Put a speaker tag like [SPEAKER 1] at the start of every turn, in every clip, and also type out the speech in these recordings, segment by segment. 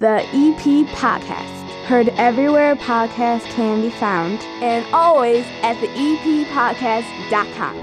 [SPEAKER 1] The EP Podcast. Heard everywhere podcasts can be found, and always at the eppodcast.com.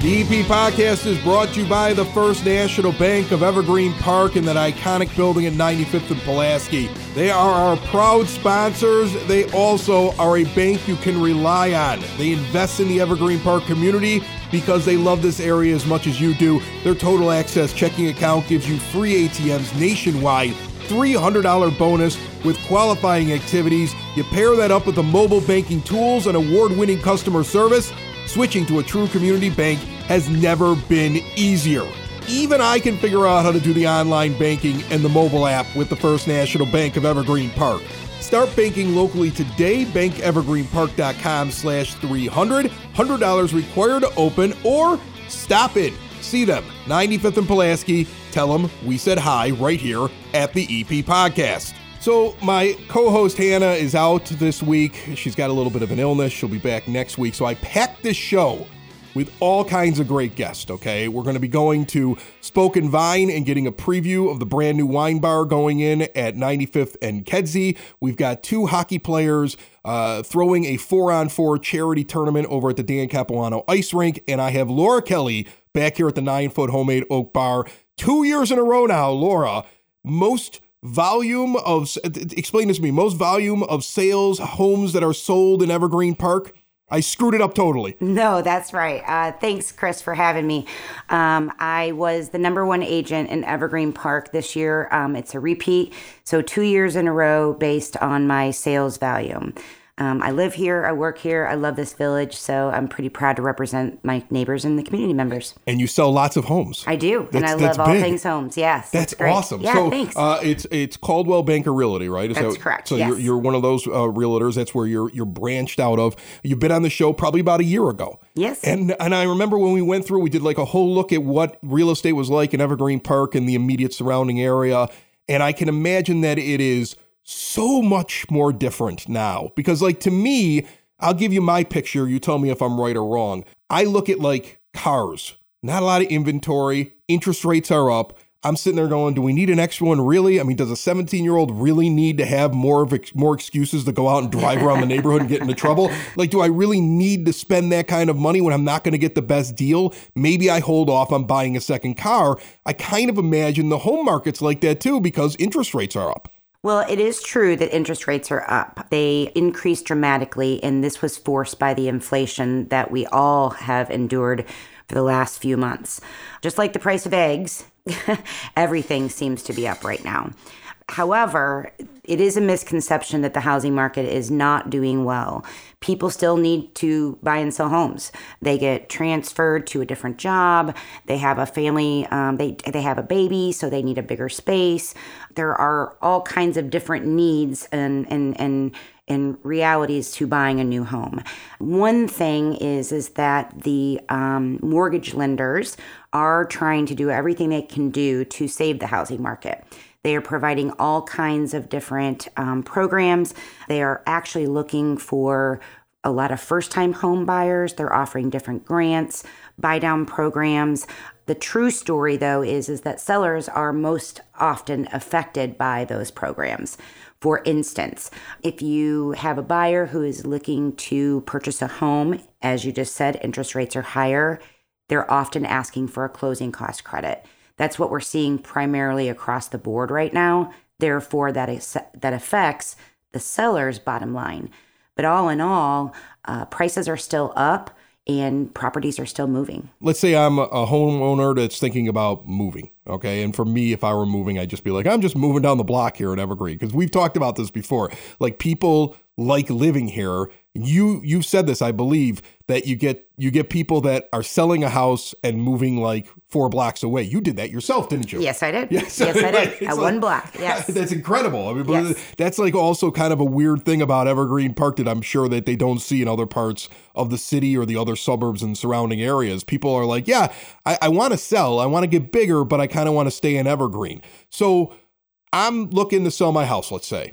[SPEAKER 2] The EP podcast is brought to you by the First National Bank of Evergreen Park in that iconic building at 95th and Pulaski. They are our proud sponsors. They also are a bank you can rely on. They invest in the Evergreen Park community because they love this area as much as you do. Their total access checking account gives you free ATMs nationwide, $300 bonus with qualifying activities. You pair that up with the mobile banking tools and award winning customer service. Switching to a true community bank has never been easier. Even I can figure out how to do the online banking and the mobile app with the First National Bank of Evergreen Park. Start banking locally today. BankEvergreenPark.com slash 300. $100 required to open or stop in. See them, 95th and Pulaski. Tell them we said hi right here at the EP Podcast. So, my co host Hannah is out this week. She's got a little bit of an illness. She'll be back next week. So, I packed this show with all kinds of great guests, okay? We're going to be going to Spoke & Vine and getting a preview of the brand new wine bar going in at 95th and Kedzie. We've got two hockey players uh, throwing a four on four charity tournament over at the Dan Capuano Ice Rink. And I have Laura Kelly back here at the nine foot homemade oak bar. Two years in a row now, Laura. Most volume of explain this to me most volume of sales homes that are sold in evergreen park I screwed it up totally.
[SPEAKER 3] No, that's right. Uh, thanks, Chris, for having me. Um, I was the number one agent in Evergreen Park this year. Um, it's a repeat, so two years in a row based on my sales volume. Um, I live here, I work here, I love this village, so I'm pretty proud to represent my neighbors and the community members.
[SPEAKER 2] And you sell lots of homes.
[SPEAKER 3] I do, that's, and I love all big. things homes. Yes,
[SPEAKER 2] that's,
[SPEAKER 3] that's
[SPEAKER 2] awesome.
[SPEAKER 3] Yeah,
[SPEAKER 2] so,
[SPEAKER 3] thanks.
[SPEAKER 2] Uh, it's it's Coldwell Banker Realty, right?
[SPEAKER 3] Is that's that, correct.
[SPEAKER 2] So
[SPEAKER 3] yes.
[SPEAKER 2] you're, you're one of those uh, realtors. That's where you're you're branched out of. You've been on the show probably about a year ago.
[SPEAKER 3] Yes.
[SPEAKER 2] And and I remember when we went through, we did like a whole look at what real estate was like in Evergreen Park and the immediate surrounding area, and I can imagine that it is so much more different now. Because like to me i'll give you my picture you tell me if i'm right or wrong. I look at like cars. Not a lot of inventory. Interest rates are up. I'm sitting there going do we need an extra one really? I mean does a 17 year old really need to have more of ex- more excuses to go out and drive around the neighborhood and get into trouble? Like do i really need to spend that kind of money when i'm not going to get the best deal? Maybe i hold off on buying a second car. I kind of imagine the home market's like that too because interest rates are up
[SPEAKER 3] well, it is true that interest rates are up. They increased dramatically, and this was forced by the inflation that we all have endured for the last few months. Just like the price of eggs, everything seems to be up right now. However, it is a misconception that the housing market is not doing well. People still need to buy and sell homes. They get transferred to a different job. They have a family. Um, they they have a baby, so they need a bigger space. There are all kinds of different needs and and and and realities to buying a new home. One thing is is that the um, mortgage lenders are trying to do everything they can do to save the housing market. They are providing all kinds of different um, programs. They are actually looking for a lot of first time home buyers. They're offering different grants, buy down programs. The true story though is is that sellers are most often affected by those programs. For instance, if you have a buyer who is looking to purchase a home, as you just said, interest rates are higher, they're often asking for a closing cost credit. That's what we're seeing primarily across the board right now. Therefore, that is, that affects the seller's bottom line. But all in all, uh, prices are still up and properties are still moving.
[SPEAKER 2] Let's say I'm a homeowner that's thinking about moving. Okay. And for me, if I were moving, I'd just be like, I'm just moving down the block here at Evergreen. Because we've talked about this before. Like people like living here. You you've said this i believe that you get you get people that are selling a house and moving like four blocks away. You did that yourself didn't you?
[SPEAKER 3] Yes i did. Yes, yes i did. at one block yes.
[SPEAKER 2] that's incredible. I mean yes. that's like also kind of a weird thing about evergreen park that i'm sure that they don't see in other parts of the city or the other suburbs and surrounding areas. People are like yeah i, I want to sell. I want to get bigger but i kind of want to stay in evergreen so i'm looking to sell my house let's say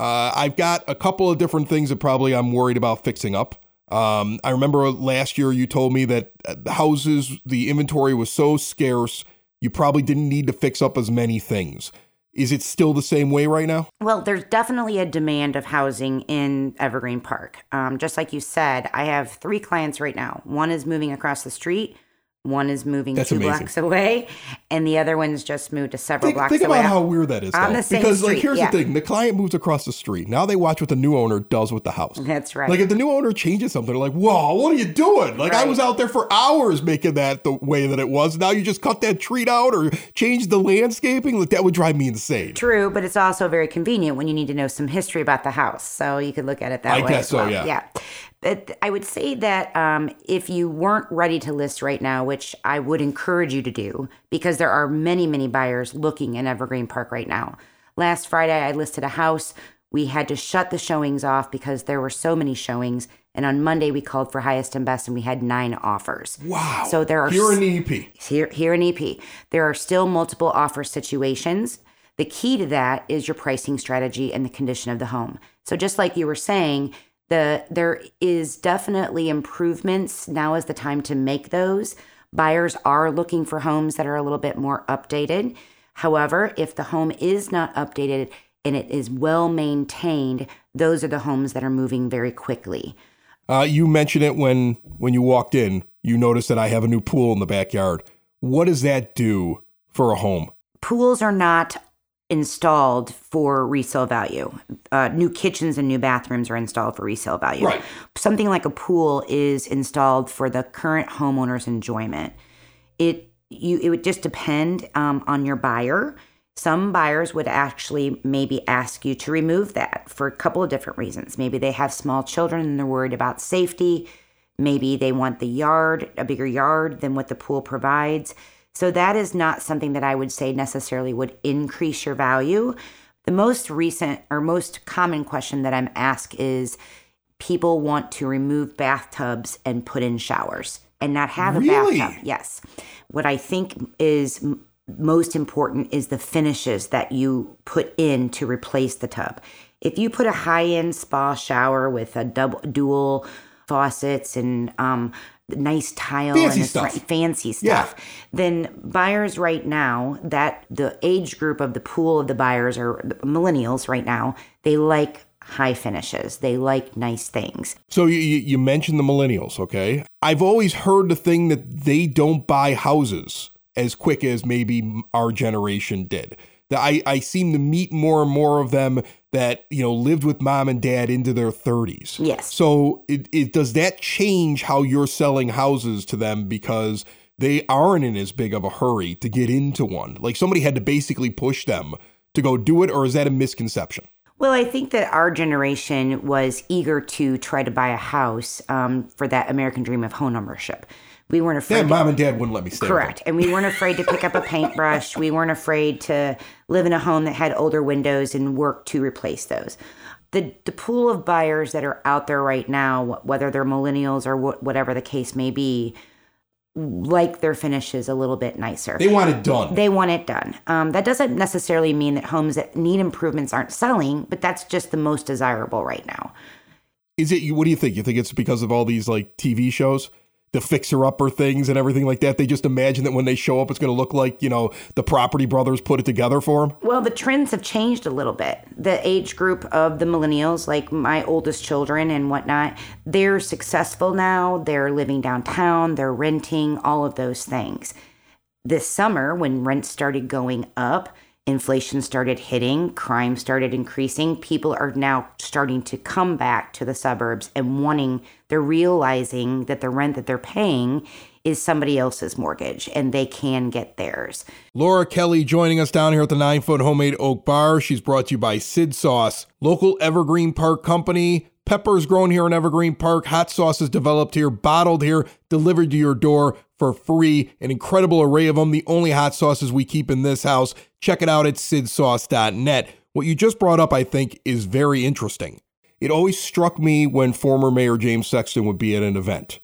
[SPEAKER 2] Uh, I've got a couple of different things that probably I'm worried about fixing up. Um, I remember last year you told me that uh, the houses, the inventory was so scarce, you probably didn't need to fix up as many things. Is it still the same way right now?
[SPEAKER 3] Well, there's definitely a demand of housing in Evergreen Park. Um, just like you said, I have three clients right now. One is moving across the street. One is moving
[SPEAKER 2] That's
[SPEAKER 3] two
[SPEAKER 2] amazing.
[SPEAKER 3] blocks away, and the other one's just moved to several
[SPEAKER 2] Think,
[SPEAKER 3] blocks
[SPEAKER 2] think
[SPEAKER 3] away.
[SPEAKER 2] about how weird that is.
[SPEAKER 3] On
[SPEAKER 2] though.
[SPEAKER 3] the same
[SPEAKER 2] because, like, here's
[SPEAKER 3] yeah.
[SPEAKER 2] the thing: the client moves across the street. Now they watch what the new owner does with the house.
[SPEAKER 3] That's right.
[SPEAKER 2] Like, if the new owner changes something, they're like, "Whoa, what are you doing?" Like, I was out there for hours making that the way that it was. Now you just cut that tree out or change the landscaping. Like, that would drive me insane.
[SPEAKER 3] True, but it's also very convenient when you need to know some history about the house. So you could look at it that
[SPEAKER 2] I
[SPEAKER 3] way.
[SPEAKER 2] guess
[SPEAKER 3] as
[SPEAKER 2] so,
[SPEAKER 3] well.
[SPEAKER 2] yeah.
[SPEAKER 3] Yeah. I would say that um, if you weren't ready to list right now, which I would encourage you to do, because there are many, many buyers looking in Evergreen Park right now. Last Friday, I listed a house. We had to shut the showings off because there were so many showings. And on Monday, we called for highest and best, and we had nine offers.
[SPEAKER 2] Wow.
[SPEAKER 3] So there are
[SPEAKER 2] here in EP.
[SPEAKER 3] here, here in EP, there are still multiple offer situations. The key to that is your pricing strategy and the condition of the home. So just like you were saying, the there is definitely improvements. Now is the time to make those. Buyers are looking for homes that are a little bit more updated. However, if the home is not updated and it is well maintained, those are the homes that are moving very quickly.
[SPEAKER 2] Uh, you mentioned it when when you walked in. You noticed that I have a new pool in the backyard. What does that do for a home?
[SPEAKER 3] pools are not installed for resale value. Uh, new kitchens and new bathrooms are installed for resale value.
[SPEAKER 2] Right.
[SPEAKER 3] Something like a pool is installed for the current homeowner's enjoyment. It you it would just depend um, on your buyer. Some buyers would actually maybe ask you to remove that for a couple of different reasons. Maybe they have small children and they're worried about safety. Maybe they want the yard, a bigger yard than what the pool provides. So that is not something that I would say necessarily would increase your value. The most recent or most common question that I'm asked is people want to remove bathtubs and put in showers and not have
[SPEAKER 2] Really?
[SPEAKER 3] a bathtub. Yes. What I think is most important is the finishes that you put in to replace the tub. If you put a high-end spa shower with a double dual faucets and um, nice tile
[SPEAKER 2] Fancy
[SPEAKER 3] and
[SPEAKER 2] stuff.
[SPEAKER 3] fancy
[SPEAKER 2] Yeah.
[SPEAKER 3] stuff, then buyers right now that the age group of the pool of the buyers are millennials right now, they like high finishes. They like nice things.
[SPEAKER 2] So you, you you mentioned the millennials, okay? I've always heard the thing that they don't buy houses as quick as maybe our generation did. That I, I seem to meet more and more of them that you know lived with mom and dad into their 30s.
[SPEAKER 3] Yes.
[SPEAKER 2] So it, it does that change how you're selling houses to them because they aren't in as big of a hurry to get into one. Like somebody had to basically push them to go do it, or is that a misconception?
[SPEAKER 3] Well, I think that our generation was eager to try to buy a house um, for that American dream of home ownership. We weren't afraid.
[SPEAKER 2] Yeah,
[SPEAKER 3] to-
[SPEAKER 2] mom and dad wouldn't let me stay.
[SPEAKER 3] Correct. And we weren't afraid to pick up a paintbrush. We weren't afraid to live in a home that had older windows and work to replace those. The, the pool of buyers that are out there right now, whether they're millennials or wh- whatever the case may be, like their finishes a little bit nicer.
[SPEAKER 2] They want it done.
[SPEAKER 3] They want it done. Um, that doesn't necessarily mean that homes that need improvements aren't selling, but that's just the most desirable right now.
[SPEAKER 2] Is it? What do you think? You think it's because of all these like TV shows, the fixer upper things and everything like that? They just imagine that when they show up, it's going to look like you know the Property Brothers put it together for them.
[SPEAKER 3] Well, the trends have changed a little bit. The age group of the millennials, like my oldest children and whatnot, they're successful now. They're living downtown, they're renting, all of those things. This summer, when rents started going up, inflation started hitting, crime started increasing, people are now starting to come back to the suburbs and wanting, they're realizing that the rent that they're paying is somebody else's mortgage and they can get theirs.
[SPEAKER 2] Laura Kelly joining us down here at the Nine Foot Homemade Oak Bar. She's brought to you by Sid Sauce, local Evergreen Park company. Peppers grown here in Evergreen Park. Hot sauce is developed here, bottled here, delivered to your door for free. An incredible array of them. The only hot sauces we keep in this house. Check it out at sidsauce.net. What you just brought up, I think, is very interesting. It always struck me when former Mayor James Sexton would be at an event.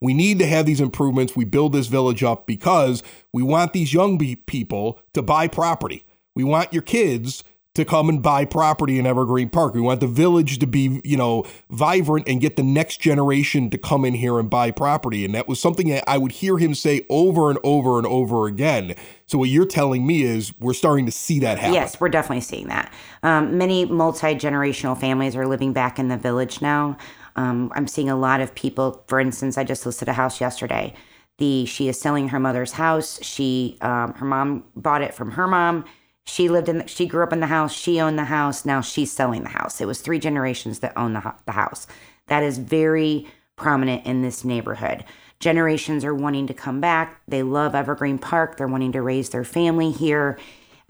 [SPEAKER 2] We need to have these improvements. We build this village up because we want these young people to buy property. We want your kids to come and buy property in Evergreen Park. We want the village to be, you know, vibrant and get the next generation to come in here and buy property. And that was something that I would hear him say over and over and over again. So what you're telling me is we're starting to see that happen.
[SPEAKER 3] Yes, we're definitely seeing that. Um, many multi generational families are living back in the village now. Um, I'm seeing a lot of people. For instance, I just listed a house yesterday. The she is selling her mother's house. She um, her mom bought it from her mom she lived in, the, she grew up in the house. She owned the house. Now she's selling the house. It was three generations that owned the, the house. That is very prominent in this neighborhood. Generations are wanting to come back. They love Evergreen Park. They're wanting to raise their family here.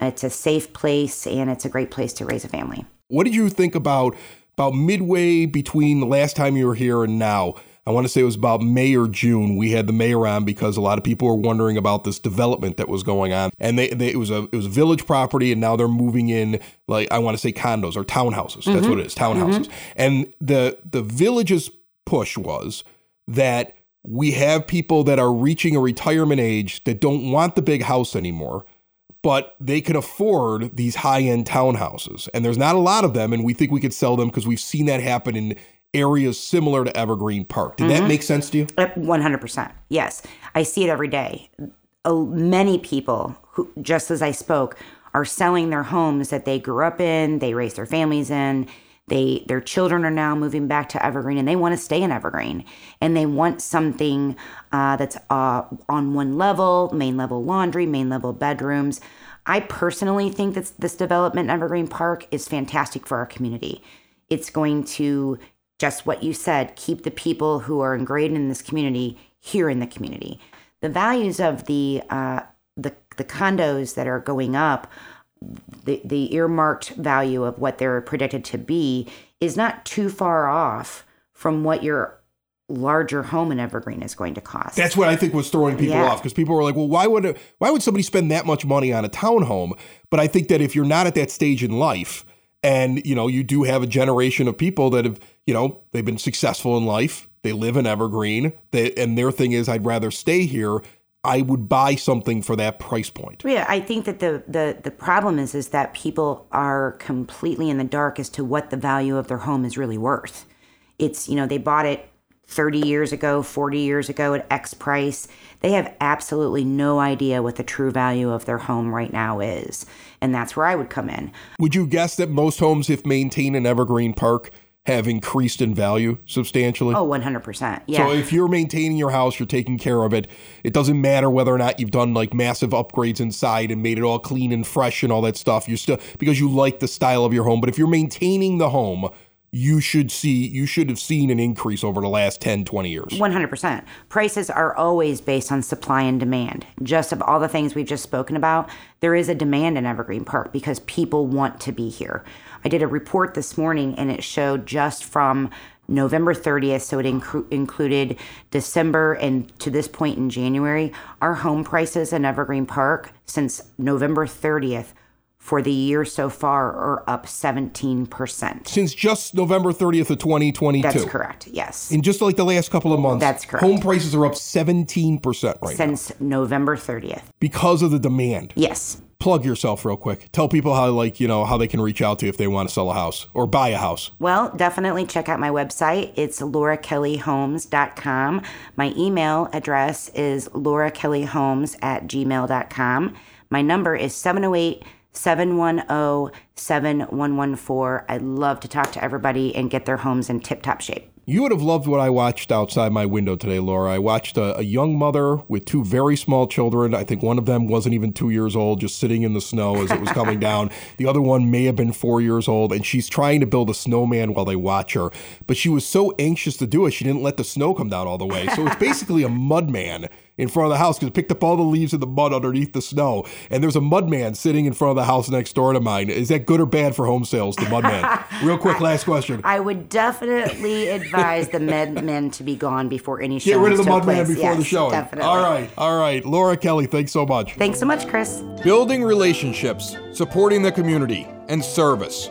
[SPEAKER 3] It's a safe place and it's a great place to raise a family.
[SPEAKER 2] What did you think about about midway between the last time you were here and now? I want to say it was about May or June. We had the mayor on because a lot of people were wondering about this development that was going on, and they, they it was a it was a village property, and now they're moving in like I want to say condos or townhouses. Mm-hmm. That's what it is, townhouses. Mm-hmm. And the the village's push was that we have people that are reaching a retirement age that don't want the big house anymore but they can afford these high end townhouses. And there's not a lot of them. And we think we could sell them because we've seen that happen in areas similar to Evergreen Park. Did mm-hmm. that make sense to you?
[SPEAKER 3] 100%. Uh, yes. I see it every day. many people who, just as I spoke, are selling their homes that they grew up in, they raised their families in. They their children are now moving back to Evergreen and they want to stay in Evergreen and they want something uh, that's uh, on one level, main level laundry, main level bedrooms. I personally think that this development in Evergreen Park is fantastic for our community. It's going to just what you said, keep the people who are ingrained in this community here in the community. The values of the uh, the, the condos that are going up, the, the earmarked value of what they're predicted to be is not too far off from what your larger home in Evergreen is going to cost.
[SPEAKER 2] That's what I think was throwing people yeah. off because people were like, "Well, why would why would somebody spend that much money on a townhome?" But I think that if you're not at that stage in life, and you know, you do have a generation of people that have, you know, they've been successful in life. They live in Evergreen. They, and their thing is, I'd rather stay here. I would buy something for that price point.
[SPEAKER 3] Yeah, I think that the the the problem is is that people are completely in the dark as to what the value of their home is really worth. It's, you know, they bought it 30 years ago, 40 years ago at X price. They have absolutely no idea what the true value of their home right now is. And that's where I would come in.
[SPEAKER 2] Would you guess that most homes, if maintained in Evergreen Park, have increased in value substantially?
[SPEAKER 3] Oh, 100%. Yeah.
[SPEAKER 2] So if you're maintaining your house, you're taking care of it, it doesn't matter whether or not you've done like massive upgrades inside and made it all clean and fresh and all that stuff. You're still because you like the style of your home. But if you're maintaining the home, you should see you should have seen an increase over the last 10 20 years.
[SPEAKER 3] 100% prices are always based on supply and demand. Just of all the things we've just spoken about there is a demand in evergreen park because people want to be here. I did a report this morning and it showed just from November 30th, so it inc- included December and to this point in January. Our home prices in Evergreen Park since November 30th for the year so far are up 17%.
[SPEAKER 2] Since just November 30th of 2022.
[SPEAKER 3] That's correct, yes.
[SPEAKER 2] In just like the last couple of months.
[SPEAKER 3] That's correct.
[SPEAKER 2] Home prices are up 17% right
[SPEAKER 3] Since now. November 30th.
[SPEAKER 2] Because of the demand.
[SPEAKER 3] Yes.
[SPEAKER 2] Plug yourself real quick. Tell people how like, you know, how they can reach out to you if they want to sell a house or buy a house.
[SPEAKER 3] Well, definitely check out my website. It's laurakellyhomes.com. My email address is laurakellyhomes at gmail.com. My number is 708- 710 7114. I'd love to talk to everybody and get their homes in tip top shape.
[SPEAKER 2] You would have loved what I watched outside my window today, Laura. I watched a, a, young mother with two very small children. I think one of them wasn't even two years old, just sitting in the snow as it was coming down. The other one may have been four years old, and she's trying to build a snowman while they watch her. But she was so anxious to do it, she didn't let the snow come down all the way. So it's basically a mud man in front of the house because it picked up all the leaves and the mud underneath the snow. And there's a mud man sitting in front of the house next door to mine. Is that good or bad for home sales, the mud man? Real quick, last question.
[SPEAKER 3] I would definitely advise the mud men to be gone before any show.
[SPEAKER 2] Get rid of the mud man before
[SPEAKER 3] yes,
[SPEAKER 2] the show.
[SPEAKER 3] Definitely.
[SPEAKER 2] All right, all right. Laura Kelly, thanks so much.
[SPEAKER 3] Thanks so much, Chris.
[SPEAKER 2] Building relationships, supporting the community, and service.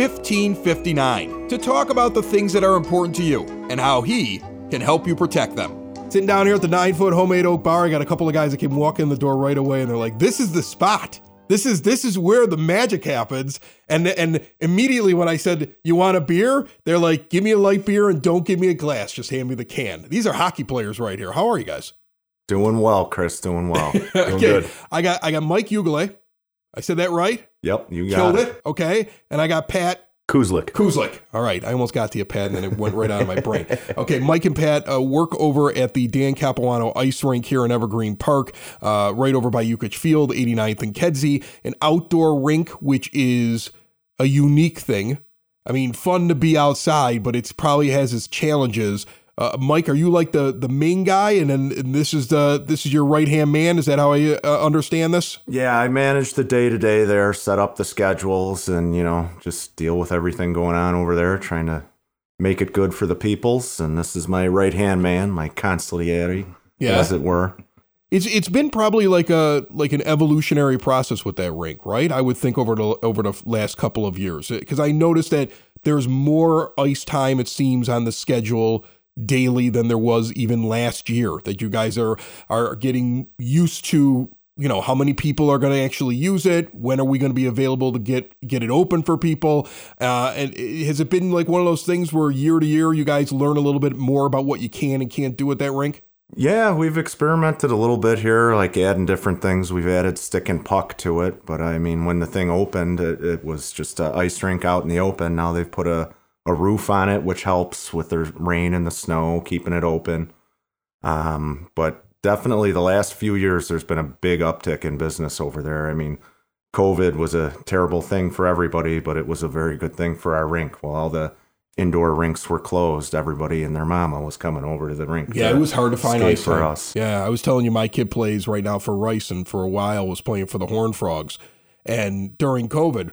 [SPEAKER 2] 1559 to talk about the things that are important to you and how he can help you protect them. Sitting down here at the nine foot homemade oak bar, I got a couple of guys that came walking in the door right away and they're like, This is the spot. This is this is where the magic happens. And and immediately when I said you want a beer, they're like, "Give me a light beer and don't give me a glass. Just hand me the can." These are hockey players right here. How are you guys?
[SPEAKER 4] Doing well, Chris. Doing well. Doing
[SPEAKER 2] okay.
[SPEAKER 4] good.
[SPEAKER 2] I got I got Mike Ugle. I said that right.
[SPEAKER 4] Yep, you got
[SPEAKER 2] Killed
[SPEAKER 4] it.
[SPEAKER 2] it. Okay, and I got Pat
[SPEAKER 4] Kuzlik.
[SPEAKER 2] Kuzlik. All right. I almost got to you, Pat, and then it went right out of my brain. Okay. Mike and Pat uh, work over at the Dan Capuano Ice Rink here in Evergreen Park, uh, right over by Yukich Field, 89th and Kedzie, an outdoor rink, which is a unique thing. I mean, fun to be outside, but it probably has its challenges. Uh, Mike, are you like the the main guy, and then and this is the this is your right hand man? Is that how I uh, understand this?
[SPEAKER 4] Yeah, I manage the day to day there, set up the schedules, and you know just deal with everything going on over there, trying to make it good for the peoples. And this is my right hand man, my consigliere,
[SPEAKER 2] Yeah.
[SPEAKER 4] as it were.
[SPEAKER 2] It's it's been probably like a like an evolutionary process with that rink, right? I would think over the over the last couple of years because I noticed that there's more ice time it seems on the schedule daily than there was even last year. That you guys are are getting used to. You know how many people are going to actually use it? When are we going to be available to get get it open for people? Uh, and has it been like one of those things where year to year you guys learn a little bit more about what you can and can't do at that rink?
[SPEAKER 4] Yeah, we've experimented a little bit here, like adding different things. We've added stick and puck to it, but I mean, when the thing opened, it, it was just an ice rink out in the open. Now they've put a, a roof on it, which helps with the rain and the snow, keeping it open. Um, but definitely the last few years, there's been a big uptick in business over there. I mean, COVID was a terrible thing for everybody, but it was a very good thing for our rink. While all the indoor rinks were closed, everybody and their mama was coming over to the rink.
[SPEAKER 2] Yeah, it was hard to find ice
[SPEAKER 4] for
[SPEAKER 2] time.
[SPEAKER 4] us.
[SPEAKER 2] Yeah, I was telling you, my kid plays right now for Rice, and for a while was playing for the Horn Frogs. And during COVID,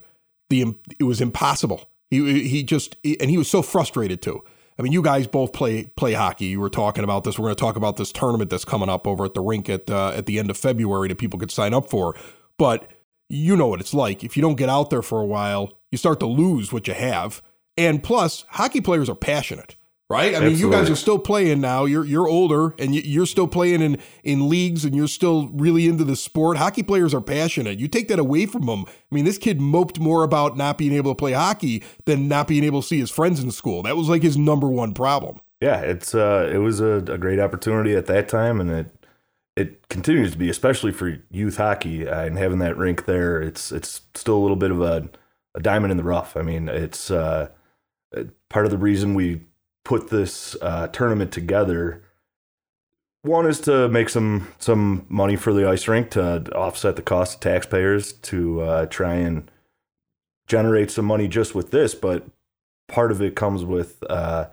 [SPEAKER 2] the it was impossible. He he just and he was so frustrated too. I mean, you guys both play play hockey. You were talking about this. We're going to talk about this tournament that's coming up over at the rink at uh, at the end of February that people could sign up for. But you know what it's like. If you don't get out there for a while, you start to lose what you have. And plus, hockey players are passionate, right? I mean, you guys are still playing now. You're you're older, and you- you're still playing in in leagues, and you're still really into the sport. Hockey players are passionate. You take that away from them. I mean, this kid moped more about not being able to play hockey than not being able to see his friends in school. That was like his number one problem.
[SPEAKER 5] Yeah, it's uh, it was a, a great opportunity at that time, and it it continues to be, especially for youth hockey uh, and having that rink there. It's it's still a little bit of a, a diamond in the rough. I mean, it's uh, part of the reason we put this uh, tournament together. One is to make some some money for the ice rink to offset the cost of taxpayers to uh, try and generate some money just with this, but part of it comes with uh,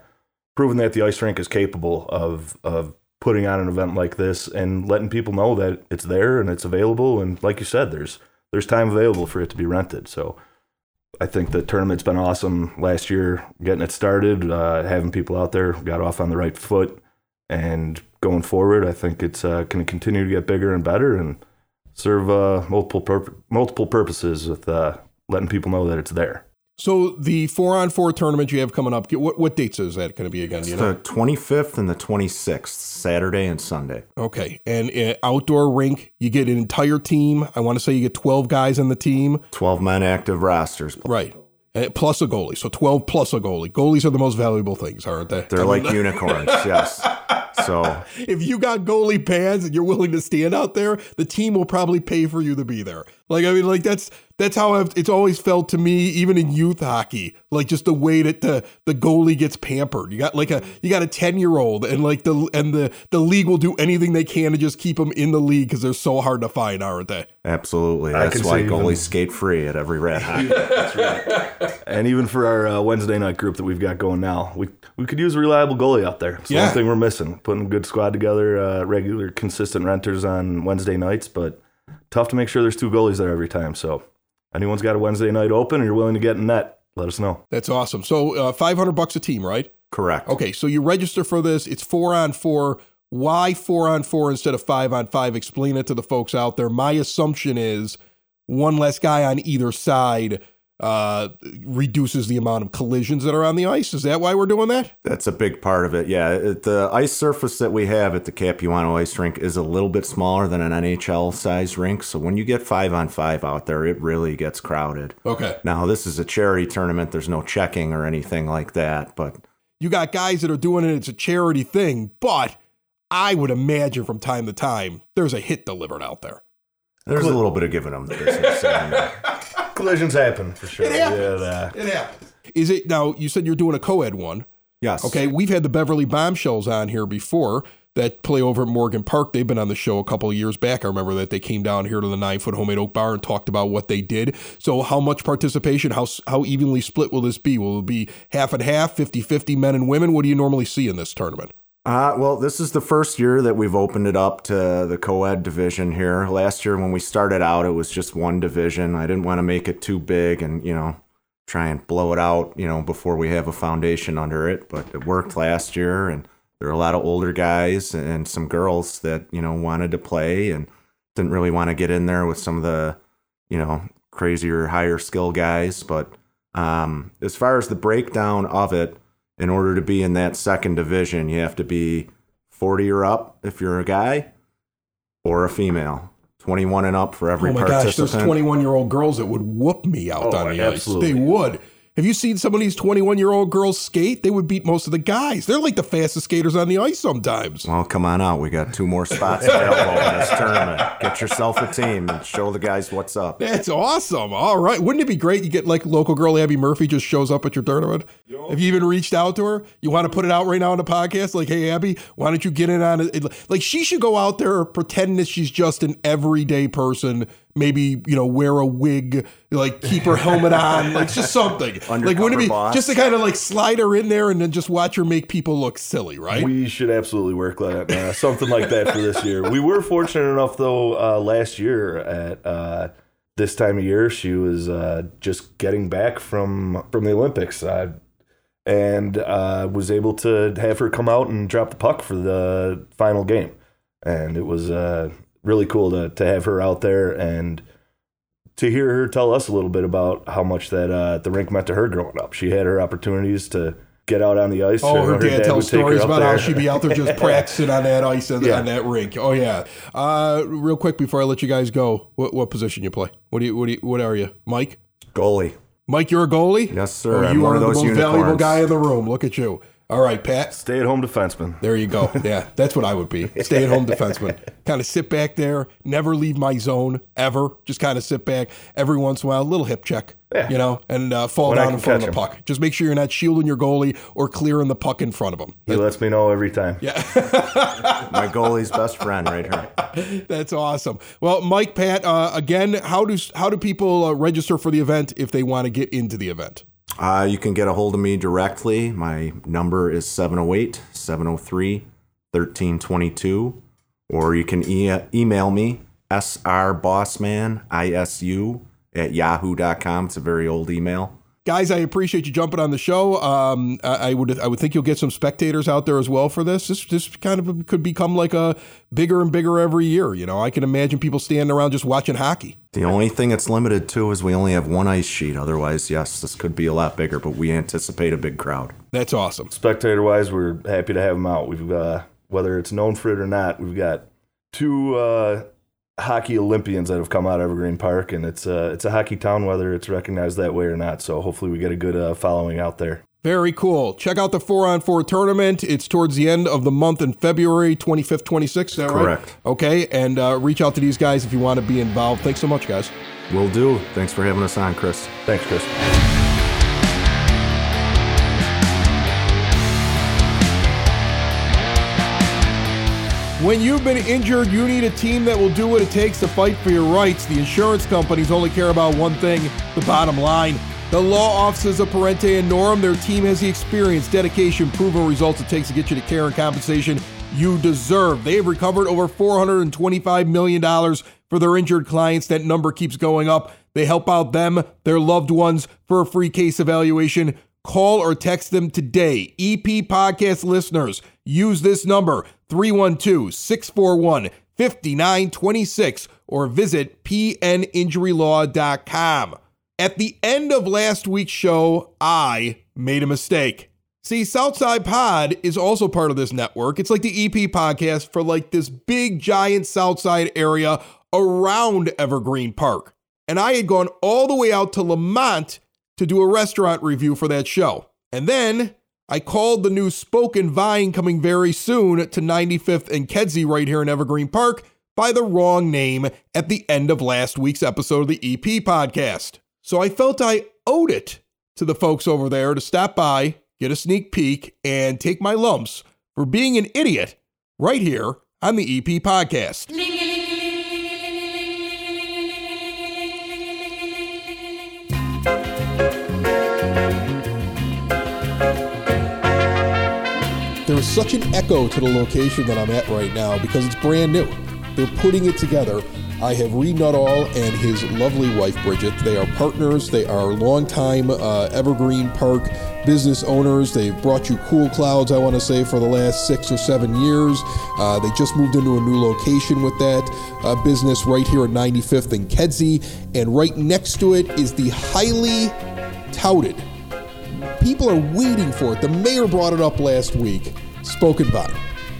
[SPEAKER 5] proving that the ice rink is capable of of putting on an event like this and letting people know that it's there and it's available and like you said there's there's time available for it to be rented so I think the tournament's been awesome last year getting it started uh, having people out there got off on the right foot and going forward I think it's uh, going to continue to get bigger and better and serve uh, multiple purp- multiple purposes with uh, letting people know that it's there
[SPEAKER 2] So the four on four tournament you have coming up, what what dates is that going to be again? Do you know?
[SPEAKER 4] The 25th and the 26th, Saturday and Sunday.
[SPEAKER 2] Okay, and uh, outdoor rink, you get an entire team. I want to say you get twelve guys on the team.
[SPEAKER 4] 12 men active rosters.
[SPEAKER 2] Right. Uh, Plus a goalie. So 12 plus a goalie. Goalies are the most valuable things, aren't they?
[SPEAKER 4] They're like unicorns, yes. So
[SPEAKER 2] if you got goalie pads and you're willing to stand out there, the team will probably pay for you to be there. Like I mean, like that's that's how I've, it's always felt to me, even in youth hockey. Like just the way that the the goalie gets pampered. You got like a you got a ten year old, and like the and the the league will do anything they can to just keep them in the league because they're so hard to find, aren't they?
[SPEAKER 4] absolutely, that's why
[SPEAKER 5] see
[SPEAKER 4] goalies
[SPEAKER 5] even-
[SPEAKER 4] skate free at every rat hockey.
[SPEAKER 5] And even for our uh, Wednesday night group that we've got going now, we we could use a reliable goalie out there. It's the
[SPEAKER 2] Yeah.
[SPEAKER 5] one thing we're missing. Putting a good squad together, uh, regular, consistent renters on Wednesday nights, but tough to make sure there's two goalies there every time. So anyone's got a Wednesday night open and you're willing to get in net, let us know.
[SPEAKER 2] That's awesome. So uh, 500 bucks a team, right?
[SPEAKER 4] Correct.
[SPEAKER 2] Okay, so you register for this. It's four on four. Why four on four instead of five on five? Explain it to the folks out there. My assumption is one less guy on either side uh, reduces the amount of collisions that are on the ice. Is that why we're doing that?
[SPEAKER 4] That's a big part of it. Yeah, it, the ice surface that we have at the Capuano Ice Rink is a little bit smaller than an NHL size rink. So when you get five on five out there, it really gets crowded.
[SPEAKER 2] Okay.
[SPEAKER 4] Now this is a charity tournament. There's no checking or anything like that, but
[SPEAKER 2] You got guys that are doing it. It's a charity thing, but I would imagine from time to time there's a hit delivered out there.
[SPEAKER 4] there's a little bit of giving them the business. and,
[SPEAKER 5] Collisions happen for sure.
[SPEAKER 2] It happens.
[SPEAKER 5] Yeah,
[SPEAKER 2] It happens. Is it now? You said you're doing a co-ed one.
[SPEAKER 4] yes.
[SPEAKER 2] Okay, we've had the Beverly Bombshells on here before that play over at Morgan Park. They've been on the show a couple of years back. I remember that they came down here to the nine foot homemade oak bar and talked about what they did. So, how much participation, how, how evenly split will this be? Will it be half and half, 50 50 men and women? What do you normally see in this tournament?
[SPEAKER 4] Uh, well, this is the first year that we've opened it up to the co-ed division here. Last year when we started out, it was just one division. I didn't want to make it too big and, you know, try and blow it out, you know, before we have a foundation under it. But it worked last year and there were a lot of older guys and some girls that, you know, wanted to play and didn't really want to get in there with some of the, you know, crazier, higher skill guys. But um, as far as the breakdown of it, in order to be in that second division, you have to be 40 or up if you're a guy or a female. 21 and up for every
[SPEAKER 2] oh my gosh,
[SPEAKER 4] participant.
[SPEAKER 2] there's 21 year old girls that would whoop me out
[SPEAKER 5] Oh,
[SPEAKER 2] on the
[SPEAKER 5] absolutely.
[SPEAKER 2] ice. They would. Have you seen some of these 21 year old girls skate? They would beat most of the guys. They're like the fastest skaters on the ice sometimes.
[SPEAKER 4] Well, come on out. We got two more spots available in this tournament. Get yourself a team and show the guys what's up.
[SPEAKER 2] That's awesome. All right. Wouldn't it be great? You get like local girl Abbey Murphy just shows up at your tournament. Have you even reached out to her? You want to put it out right now on the podcast? Like, hey, Abbey, why don't you get in on it? Like, she should go out there pretend that she's just an everyday person. Maybe, you know, wear a wig, like keep her helmet on, like just something. like, wouldn't it be
[SPEAKER 4] boss.
[SPEAKER 2] just to kind of like slide her in there and then just watch her make people look silly, right?
[SPEAKER 5] We should absolutely work like uh, something like that for this year. We were fortunate enough, though, uh, last year at uh, this time of year, she was uh, just getting back from from the Olympics, uh, and uh, was able to have her come out and drop the puck for the final game, and it was uh, really cool to to have her out there and to hear her tell us a little bit about how much that uh, the rink meant to her growing up. She had her opportunities to get out on the ice.
[SPEAKER 2] Oh, her, dad, tells
[SPEAKER 5] would take her
[SPEAKER 2] stories
[SPEAKER 5] up
[SPEAKER 2] about how she'd be out there just practicing on that ice and
[SPEAKER 5] Yeah.
[SPEAKER 2] on that rink. Oh yeah. Uh, real quick before I let you guys go, what, what position you play? What do you what do you, what are you, Mike?
[SPEAKER 4] Goalie.
[SPEAKER 2] Mike, you're a goalie.
[SPEAKER 4] Yes, sir.
[SPEAKER 2] Oh,
[SPEAKER 4] I'm
[SPEAKER 2] you
[SPEAKER 4] one
[SPEAKER 2] are
[SPEAKER 4] of
[SPEAKER 2] the
[SPEAKER 4] those
[SPEAKER 2] most valuable guy in the room. Look at you. All right, Pat.
[SPEAKER 5] Stay at home defenseman.
[SPEAKER 2] There you go. Yeah, that's what I would be. Stay at home defenseman. Kind of sit back there, never leave my zone ever. Just kind of sit back every once in a while, a little hip check,
[SPEAKER 5] Yeah.
[SPEAKER 2] you know, and uh, fall
[SPEAKER 5] When
[SPEAKER 2] down
[SPEAKER 5] can
[SPEAKER 2] in front of
[SPEAKER 5] catch
[SPEAKER 2] the puck. Just make sure you're not shielding your goalie or clearing the puck in front of him.
[SPEAKER 5] He lets me know every time.
[SPEAKER 2] Yeah.
[SPEAKER 4] My goalie's best friend right here.
[SPEAKER 2] That's awesome. Well, Mike, Pat, uh, again, how do how do people uh, register for the event if they want to get into the event?
[SPEAKER 4] Uh, you can get a hold of me directly. My number is 708 703 1322. Or you can e- email me, srbossmanisu at yahoo.com. It's a very old email.
[SPEAKER 2] Guys, I appreciate you jumping on the show. Um, I, I would I would think you'll get some spectators out there as well for this. This this kind of could become like a bigger and bigger every year. You know, I can imagine people standing around just watching hockey.
[SPEAKER 4] The only thing it's limited to is we only have one ice sheet. Otherwise, yes, this could be a lot bigger, but we anticipate a big crowd.
[SPEAKER 2] That's awesome.
[SPEAKER 5] Spectator wise, we're happy to have them out. We've uh, whether it's known for it or not, we've got two uh, hockey Olympians that have come out of Evergreen Park, and it's uh, it's a hockey town, whether it's recognized that way or not. So hopefully, we get a good uh, following out there.
[SPEAKER 2] Very cool. Check out the four on four tournament. It's towards the end of the month in February 25th, 26th. Is that right?
[SPEAKER 4] Correct.
[SPEAKER 2] Okay. And uh, reach out to these guys if you want to be involved. Thanks so much, guys.
[SPEAKER 4] Will do. Thanks for having us on, Chris.
[SPEAKER 5] Thanks, Chris.
[SPEAKER 2] When you've been injured, you need a team that will do what it takes to fight for your rights. The insurance companies only care about one thing the bottom line. The law offices of Parente and Norem, their team has the experience, dedication, proven results it takes to get you the care and compensation you deserve. They have recovered over $425 million for their injured clients. That number keeps going up. They help out them, their loved ones, for a free case evaluation. Call or text them today. EP Podcast listeners, use this number 312 641 5926 or visit pninjurylaw.com. At the end of last week's show, I made a mistake. See, Southside Pod is also part of this network. It's like the EP podcast for like this big giant Southside area around Evergreen Park. And I had gone all the way out to Lemont to do a restaurant review for that show. And then I called the new Spoke & Vine coming very soon to 95th and Kedzie right here in Evergreen Park by the wrong name at the end of last week's episode of the EP podcast. So I felt I owed it to the folks over there to stop by, get a sneak peek, and take my lumps for being an idiot right here on the EP podcast. There's such an echo to the location that I'm at right now because it's brand new. They're putting it together. I have Reed Nuttall and his lovely wife Bridget. They are partners. They are longtime uh, Evergreen Park business owners. They've brought you Cool Clouds, I want to say, for the last six or seven years. Uh, they just moved into a new location with that uh, business right here at 95th and Kedzie. And right next to it is the highly touted people are waiting for it. The mayor brought it up last week. Spoke & Vine.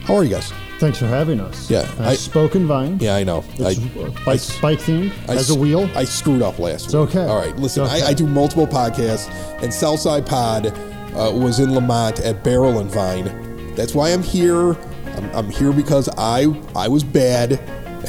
[SPEAKER 2] How are you guys?
[SPEAKER 6] Thanks for having us.
[SPEAKER 2] Yeah,
[SPEAKER 6] Uh,
[SPEAKER 2] I-
[SPEAKER 6] Spoke & Vine.
[SPEAKER 2] Yeah, I know.
[SPEAKER 6] It's
[SPEAKER 2] I,
[SPEAKER 6] bike, bike themed.
[SPEAKER 2] I
[SPEAKER 6] has a wheel.
[SPEAKER 2] I screwed up last week.
[SPEAKER 6] okay.
[SPEAKER 2] All right, listen.
[SPEAKER 6] It's okay.
[SPEAKER 2] I, I do multiple podcasts, and Southside Pod uh, was in Lemont at Barrel and Vine. That's why I'm here. I'm, I'm here because I I was bad,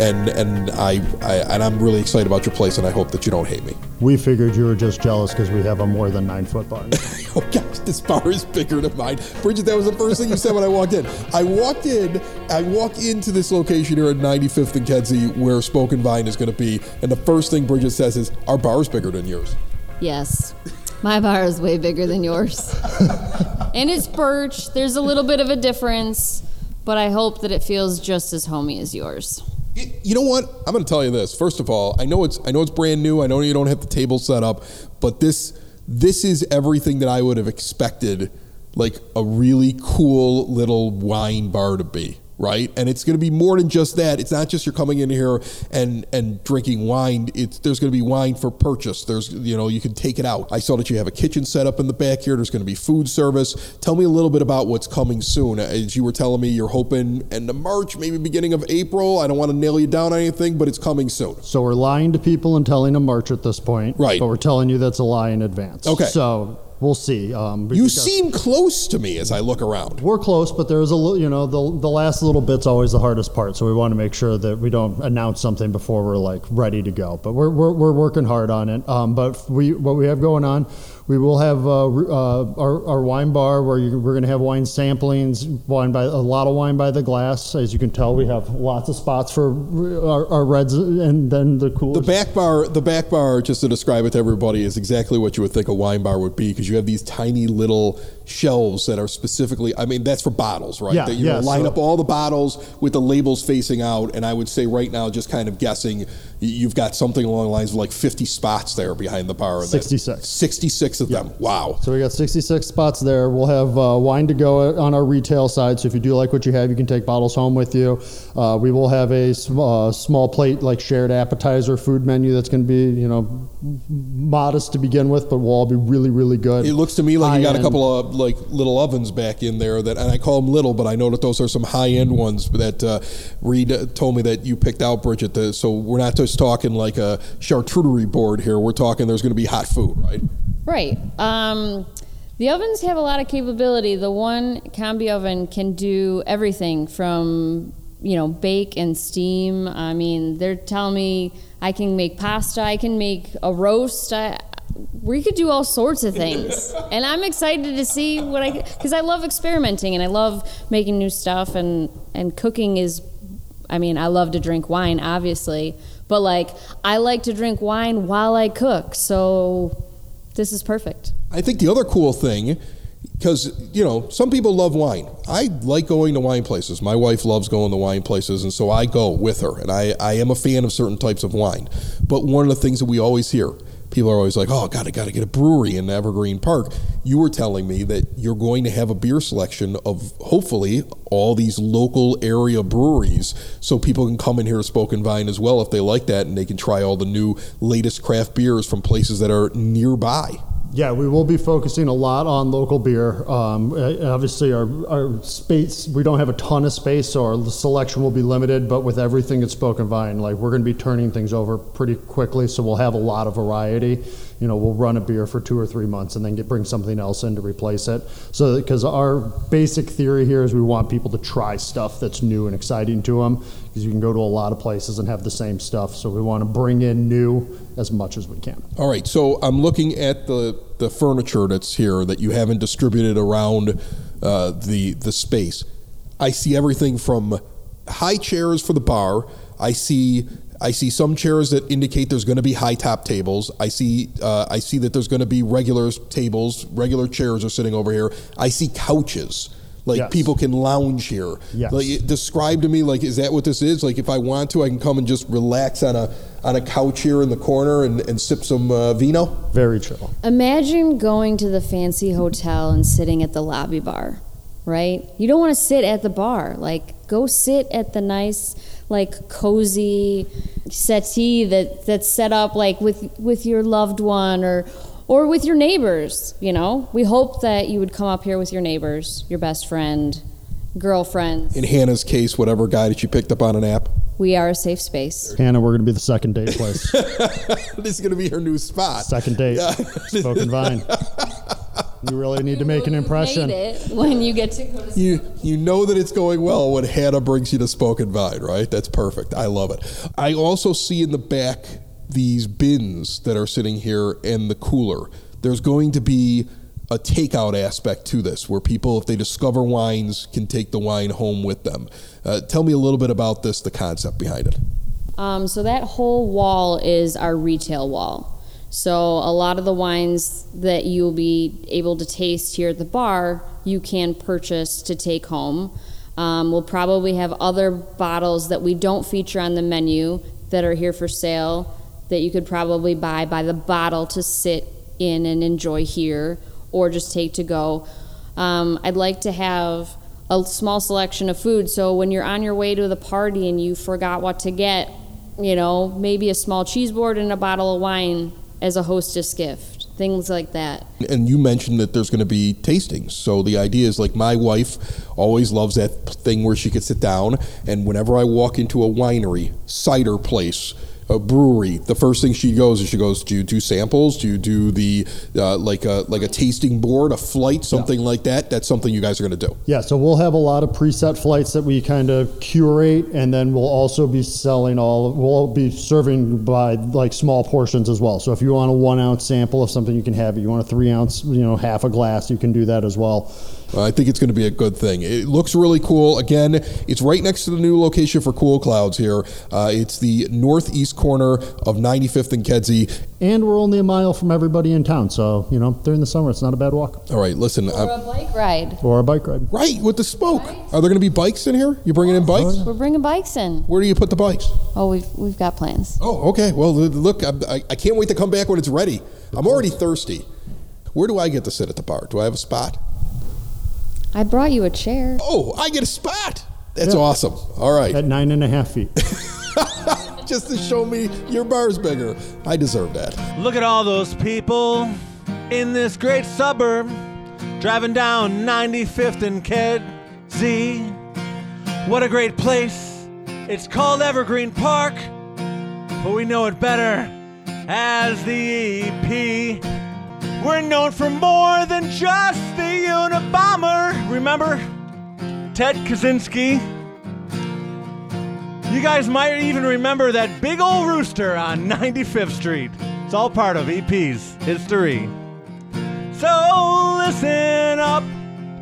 [SPEAKER 2] and and I, I and I'm really excited about your place, and I hope that you don't hate me.
[SPEAKER 6] we figured you were just jealous because we have a more than nine foot barn.
[SPEAKER 2] Oh gosh, this bar is bigger than mine. Bridget, that was the first thing you said when I walked in. I walked in, I walk into this location here at 95th and Kedzie where Spoken Vine is going to be, and the first thing Bridget says is, "Our bar is bigger than yours."
[SPEAKER 7] Yes. My bar is way bigger than yours. and it's birch. There's a little bit of a difference, but I hope that it feels just as homey as yours.
[SPEAKER 2] You know what? I'm going to tell you this. First of all, I know it's I know it's brand new. I know you don't have the table set up, but this this is everything that I would have expected like a really cool little wine bar to be, right? And it's going to be more than just that. It's not just you're coming in here and and drinking wine. It's there's going to be wine for purchase. There's you know, you can take it out. I saw that you have a kitchen set up in the back here. There's going to be food service. Tell me a little bit about what's coming soon. As you were telling me you're hoping end of March, maybe beginning of April. I don't want to nail you down on anything, but it's coming soon.
[SPEAKER 6] so we're lying to people and telling them March at this point.
[SPEAKER 2] Right.
[SPEAKER 6] But we're telling you that's a lie in advance.
[SPEAKER 2] Okay.
[SPEAKER 6] So we'll see. Um,
[SPEAKER 2] You seem close to me as I look around.
[SPEAKER 6] We're close, but there's a little, you know, the, the last little bit's always the hardest part. So we want to make sure that we don't announce something before we're like ready to go. But we're, we're, we're working hard on it. Um, but we, what we have going on, we will have uh, uh, our, our wine bar where you, we're going to have wine samplings, wine by a lot of wine by the glass. As you can tell, we have lots of spots for our, our reds and then the
[SPEAKER 2] cool.
[SPEAKER 6] The
[SPEAKER 2] back bar, the back bar, just to describe it to everybody, is exactly what you would think a wine bar would be because you have these tiny little shelves that are specifically. I mean, that's for bottles, right?
[SPEAKER 6] Yeah,
[SPEAKER 2] that you
[SPEAKER 6] yeah,
[SPEAKER 2] line
[SPEAKER 6] so-
[SPEAKER 2] up all the bottles with the labels facing out, and I would say right now, just kind of guessing, you've got something along the lines of like 50 spots there behind the bar. and that-
[SPEAKER 6] 66.
[SPEAKER 2] 66 of them. Wow.
[SPEAKER 6] So we got 66 spots there. We'll have uh, wine to go on our retail side. So if you do like what you have, you can take bottles home with you. Uh, we will have a sm- uh, small plate, like shared appetizer food menu that's going to be, you know, modest to begin with, but will all be really, really good.
[SPEAKER 2] It looks to me like you got a couple of like little ovens back in there that, and I call them little, but I know that those are some high end ones that uh, Reed uh, told me that you picked out, Bridget. So we're not just talking like a charcuterie board here. We're talking there's going to be hot food, right?
[SPEAKER 7] Right. Um, the ovens have a lot of capability. The one combi oven can do everything from you know bake and steam. I mean, they're telling me I can make pasta, I can make a roast. I, we could do all sorts of things, and I'm excited to see what I because I love experimenting and I love making new stuff and and cooking is. I mean, I love to drink wine, obviously, but like I like to drink wine while I cook, so This is perfect.
[SPEAKER 2] I think the other cool thing, because you know, some people love wine. I like going to wine places. My wife loves going to wine places, and so I go with her. And I, I am a fan of certain types of wine. But one of the things that we always hear, people are always like, "Oh, God, I got to get a brewery in Evergreen Park." You were telling me that you're going to have a beer selection of hopefully all these local area breweries, so people can come in here to Spoke & Vine as well if they like that, and they can try all the new latest craft beers from places that are nearby.
[SPEAKER 6] Yeah, we will be focusing a lot on local beer. Um, uh, obviously, our, our space, we don't have a ton of space, so our selection will be limited. But with everything at Spoke & Vine, like we're going to be turning things over pretty quickly, so we'll have a lot of variety. You know, we'll run a beer for two or three months and then get bring something else in to replace it. So, because our basic theory here is we want people to try stuff that's new and exciting to them, because you can go to a lot of places and have the same stuff. So we want to bring in new as much as we can.
[SPEAKER 2] All right, so I'm looking at the, the furniture that's here that you haven't distributed around uh, the the space. I see everything from high chairs for the bar. I see I see some chairs that indicate there's going to be high top tables. I see uh, I see that there's going to be regular tables, regular chairs are sitting over here. I see couches. Like
[SPEAKER 6] Yes.
[SPEAKER 2] people can lounge here.
[SPEAKER 6] Yes.
[SPEAKER 2] Like, describe to me like is that what this is? Like if I want to, I can come and just relax on a on a couch here in the corner and, and sip some uh, vino.
[SPEAKER 6] Very chill.
[SPEAKER 7] Imagine going to the fancy hotel and sitting at the lobby bar, right? You don't want to sit at the bar. Like, go sit at the nice, like, cozy settee that that's set up like with with your loved one or or with your neighbors. You know, we hope that you would come up here with your neighbors, your best friend, girlfriend.
[SPEAKER 2] In Hannah's case, whatever guy that you picked up on an app,
[SPEAKER 7] We are a safe space.
[SPEAKER 6] Hannah, we're going to be the second date place.
[SPEAKER 2] this is going to be her new spot.
[SPEAKER 6] second date. Spoke & Vine. You really need to make an impression.
[SPEAKER 7] Hate it when you get to go to
[SPEAKER 2] You you know that it's going well when Hannah brings you to Spoke & Vine, right? That's perfect. I love it. I also see in the back these bins that are sitting here and the cooler. There's going to be a takeout aspect to this where people, if they discover wines, can take the wine home with them. Uh, tell me a little bit about this, the concept behind it.
[SPEAKER 7] Um, so that whole wall is our retail wall. So a lot of the wines that you'll be able to taste here at the bar, you can purchase to take home. Um, we'll probably have other bottles that we don't feature on the menu that are here for sale that you could probably buy by the bottle to sit in and enjoy here or just take to go. Um, I'd like to have a small selection of food so when you're on your way to the party and you forgot what to get, you know, maybe a small cheese board and a bottle of wine as a hostess gift, things like that.
[SPEAKER 2] And you mentioned that there's going to be tastings. So the idea is like my wife always loves that thing where she could sit down, and whenever I walk into a winery, cider place, a brewery, the first thing she goes is she goes, "Do you do samples? Do you do the uh, like a like a tasting board, a flight, something like that?" That's something you guys are going to do.
[SPEAKER 6] Yeah, so we'll have a lot of preset flights that we kind of curate, and then we'll also be selling all. We'll be serving by like small portions as well. So if you want a one ounce sample of something, you can have it. You want a three ounce, you know, half a glass, you can do that as well.
[SPEAKER 2] Uh, I think it's going to be a good thing. It looks really cool. Again, it's right next to the new location for Cool Clouds here. Uh, it's the northeast corner of 95th and Kedzie.
[SPEAKER 6] And we're only a mile from everybody in town, so you know during the summer it's not a bad walk
[SPEAKER 2] All right, listen.
[SPEAKER 7] Or
[SPEAKER 2] I'm,
[SPEAKER 7] a bike ride.
[SPEAKER 6] or a bike ride.
[SPEAKER 2] right with the smoke. Are there going to be bikes in here? You bringing in bikes?
[SPEAKER 7] We're bringing bikes in.
[SPEAKER 2] Where do you put the bikes?
[SPEAKER 7] Oh, we've, we've got plans.
[SPEAKER 2] Oh, okay. Well, look, I, I, I can't wait to come back when it's ready. I'm already thirsty. Where do I get to sit at the bar? Do I have a spot?
[SPEAKER 7] I brought you a chair.
[SPEAKER 2] Oh, I get a spot. That's
[SPEAKER 6] Yeah.
[SPEAKER 2] awesome. All right.
[SPEAKER 6] At nine and a half feet.
[SPEAKER 2] Just to show me your bar's bigger. I deserve that.
[SPEAKER 8] Look at all those people in this great suburb driving down 95th and Kedzie. What a great place. It's called Evergreen Park, but we know it better as the EP. We're known for more than just the Unabomber. Remember Ted Kaczynski? You guys might even remember that big old rooster on 95th Street. It's all part of EP's history. So listen up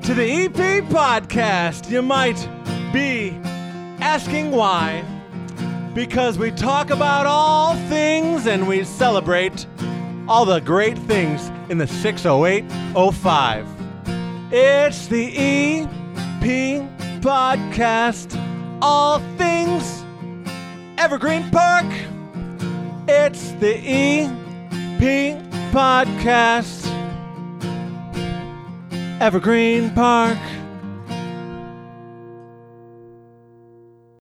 [SPEAKER 8] to the EP podcast. You might be asking why. Because we talk about all things and we celebrate all the great things in the 60805. It's the EP podcast, all things Evergreen Park. It's the EP podcast, Evergreen Park.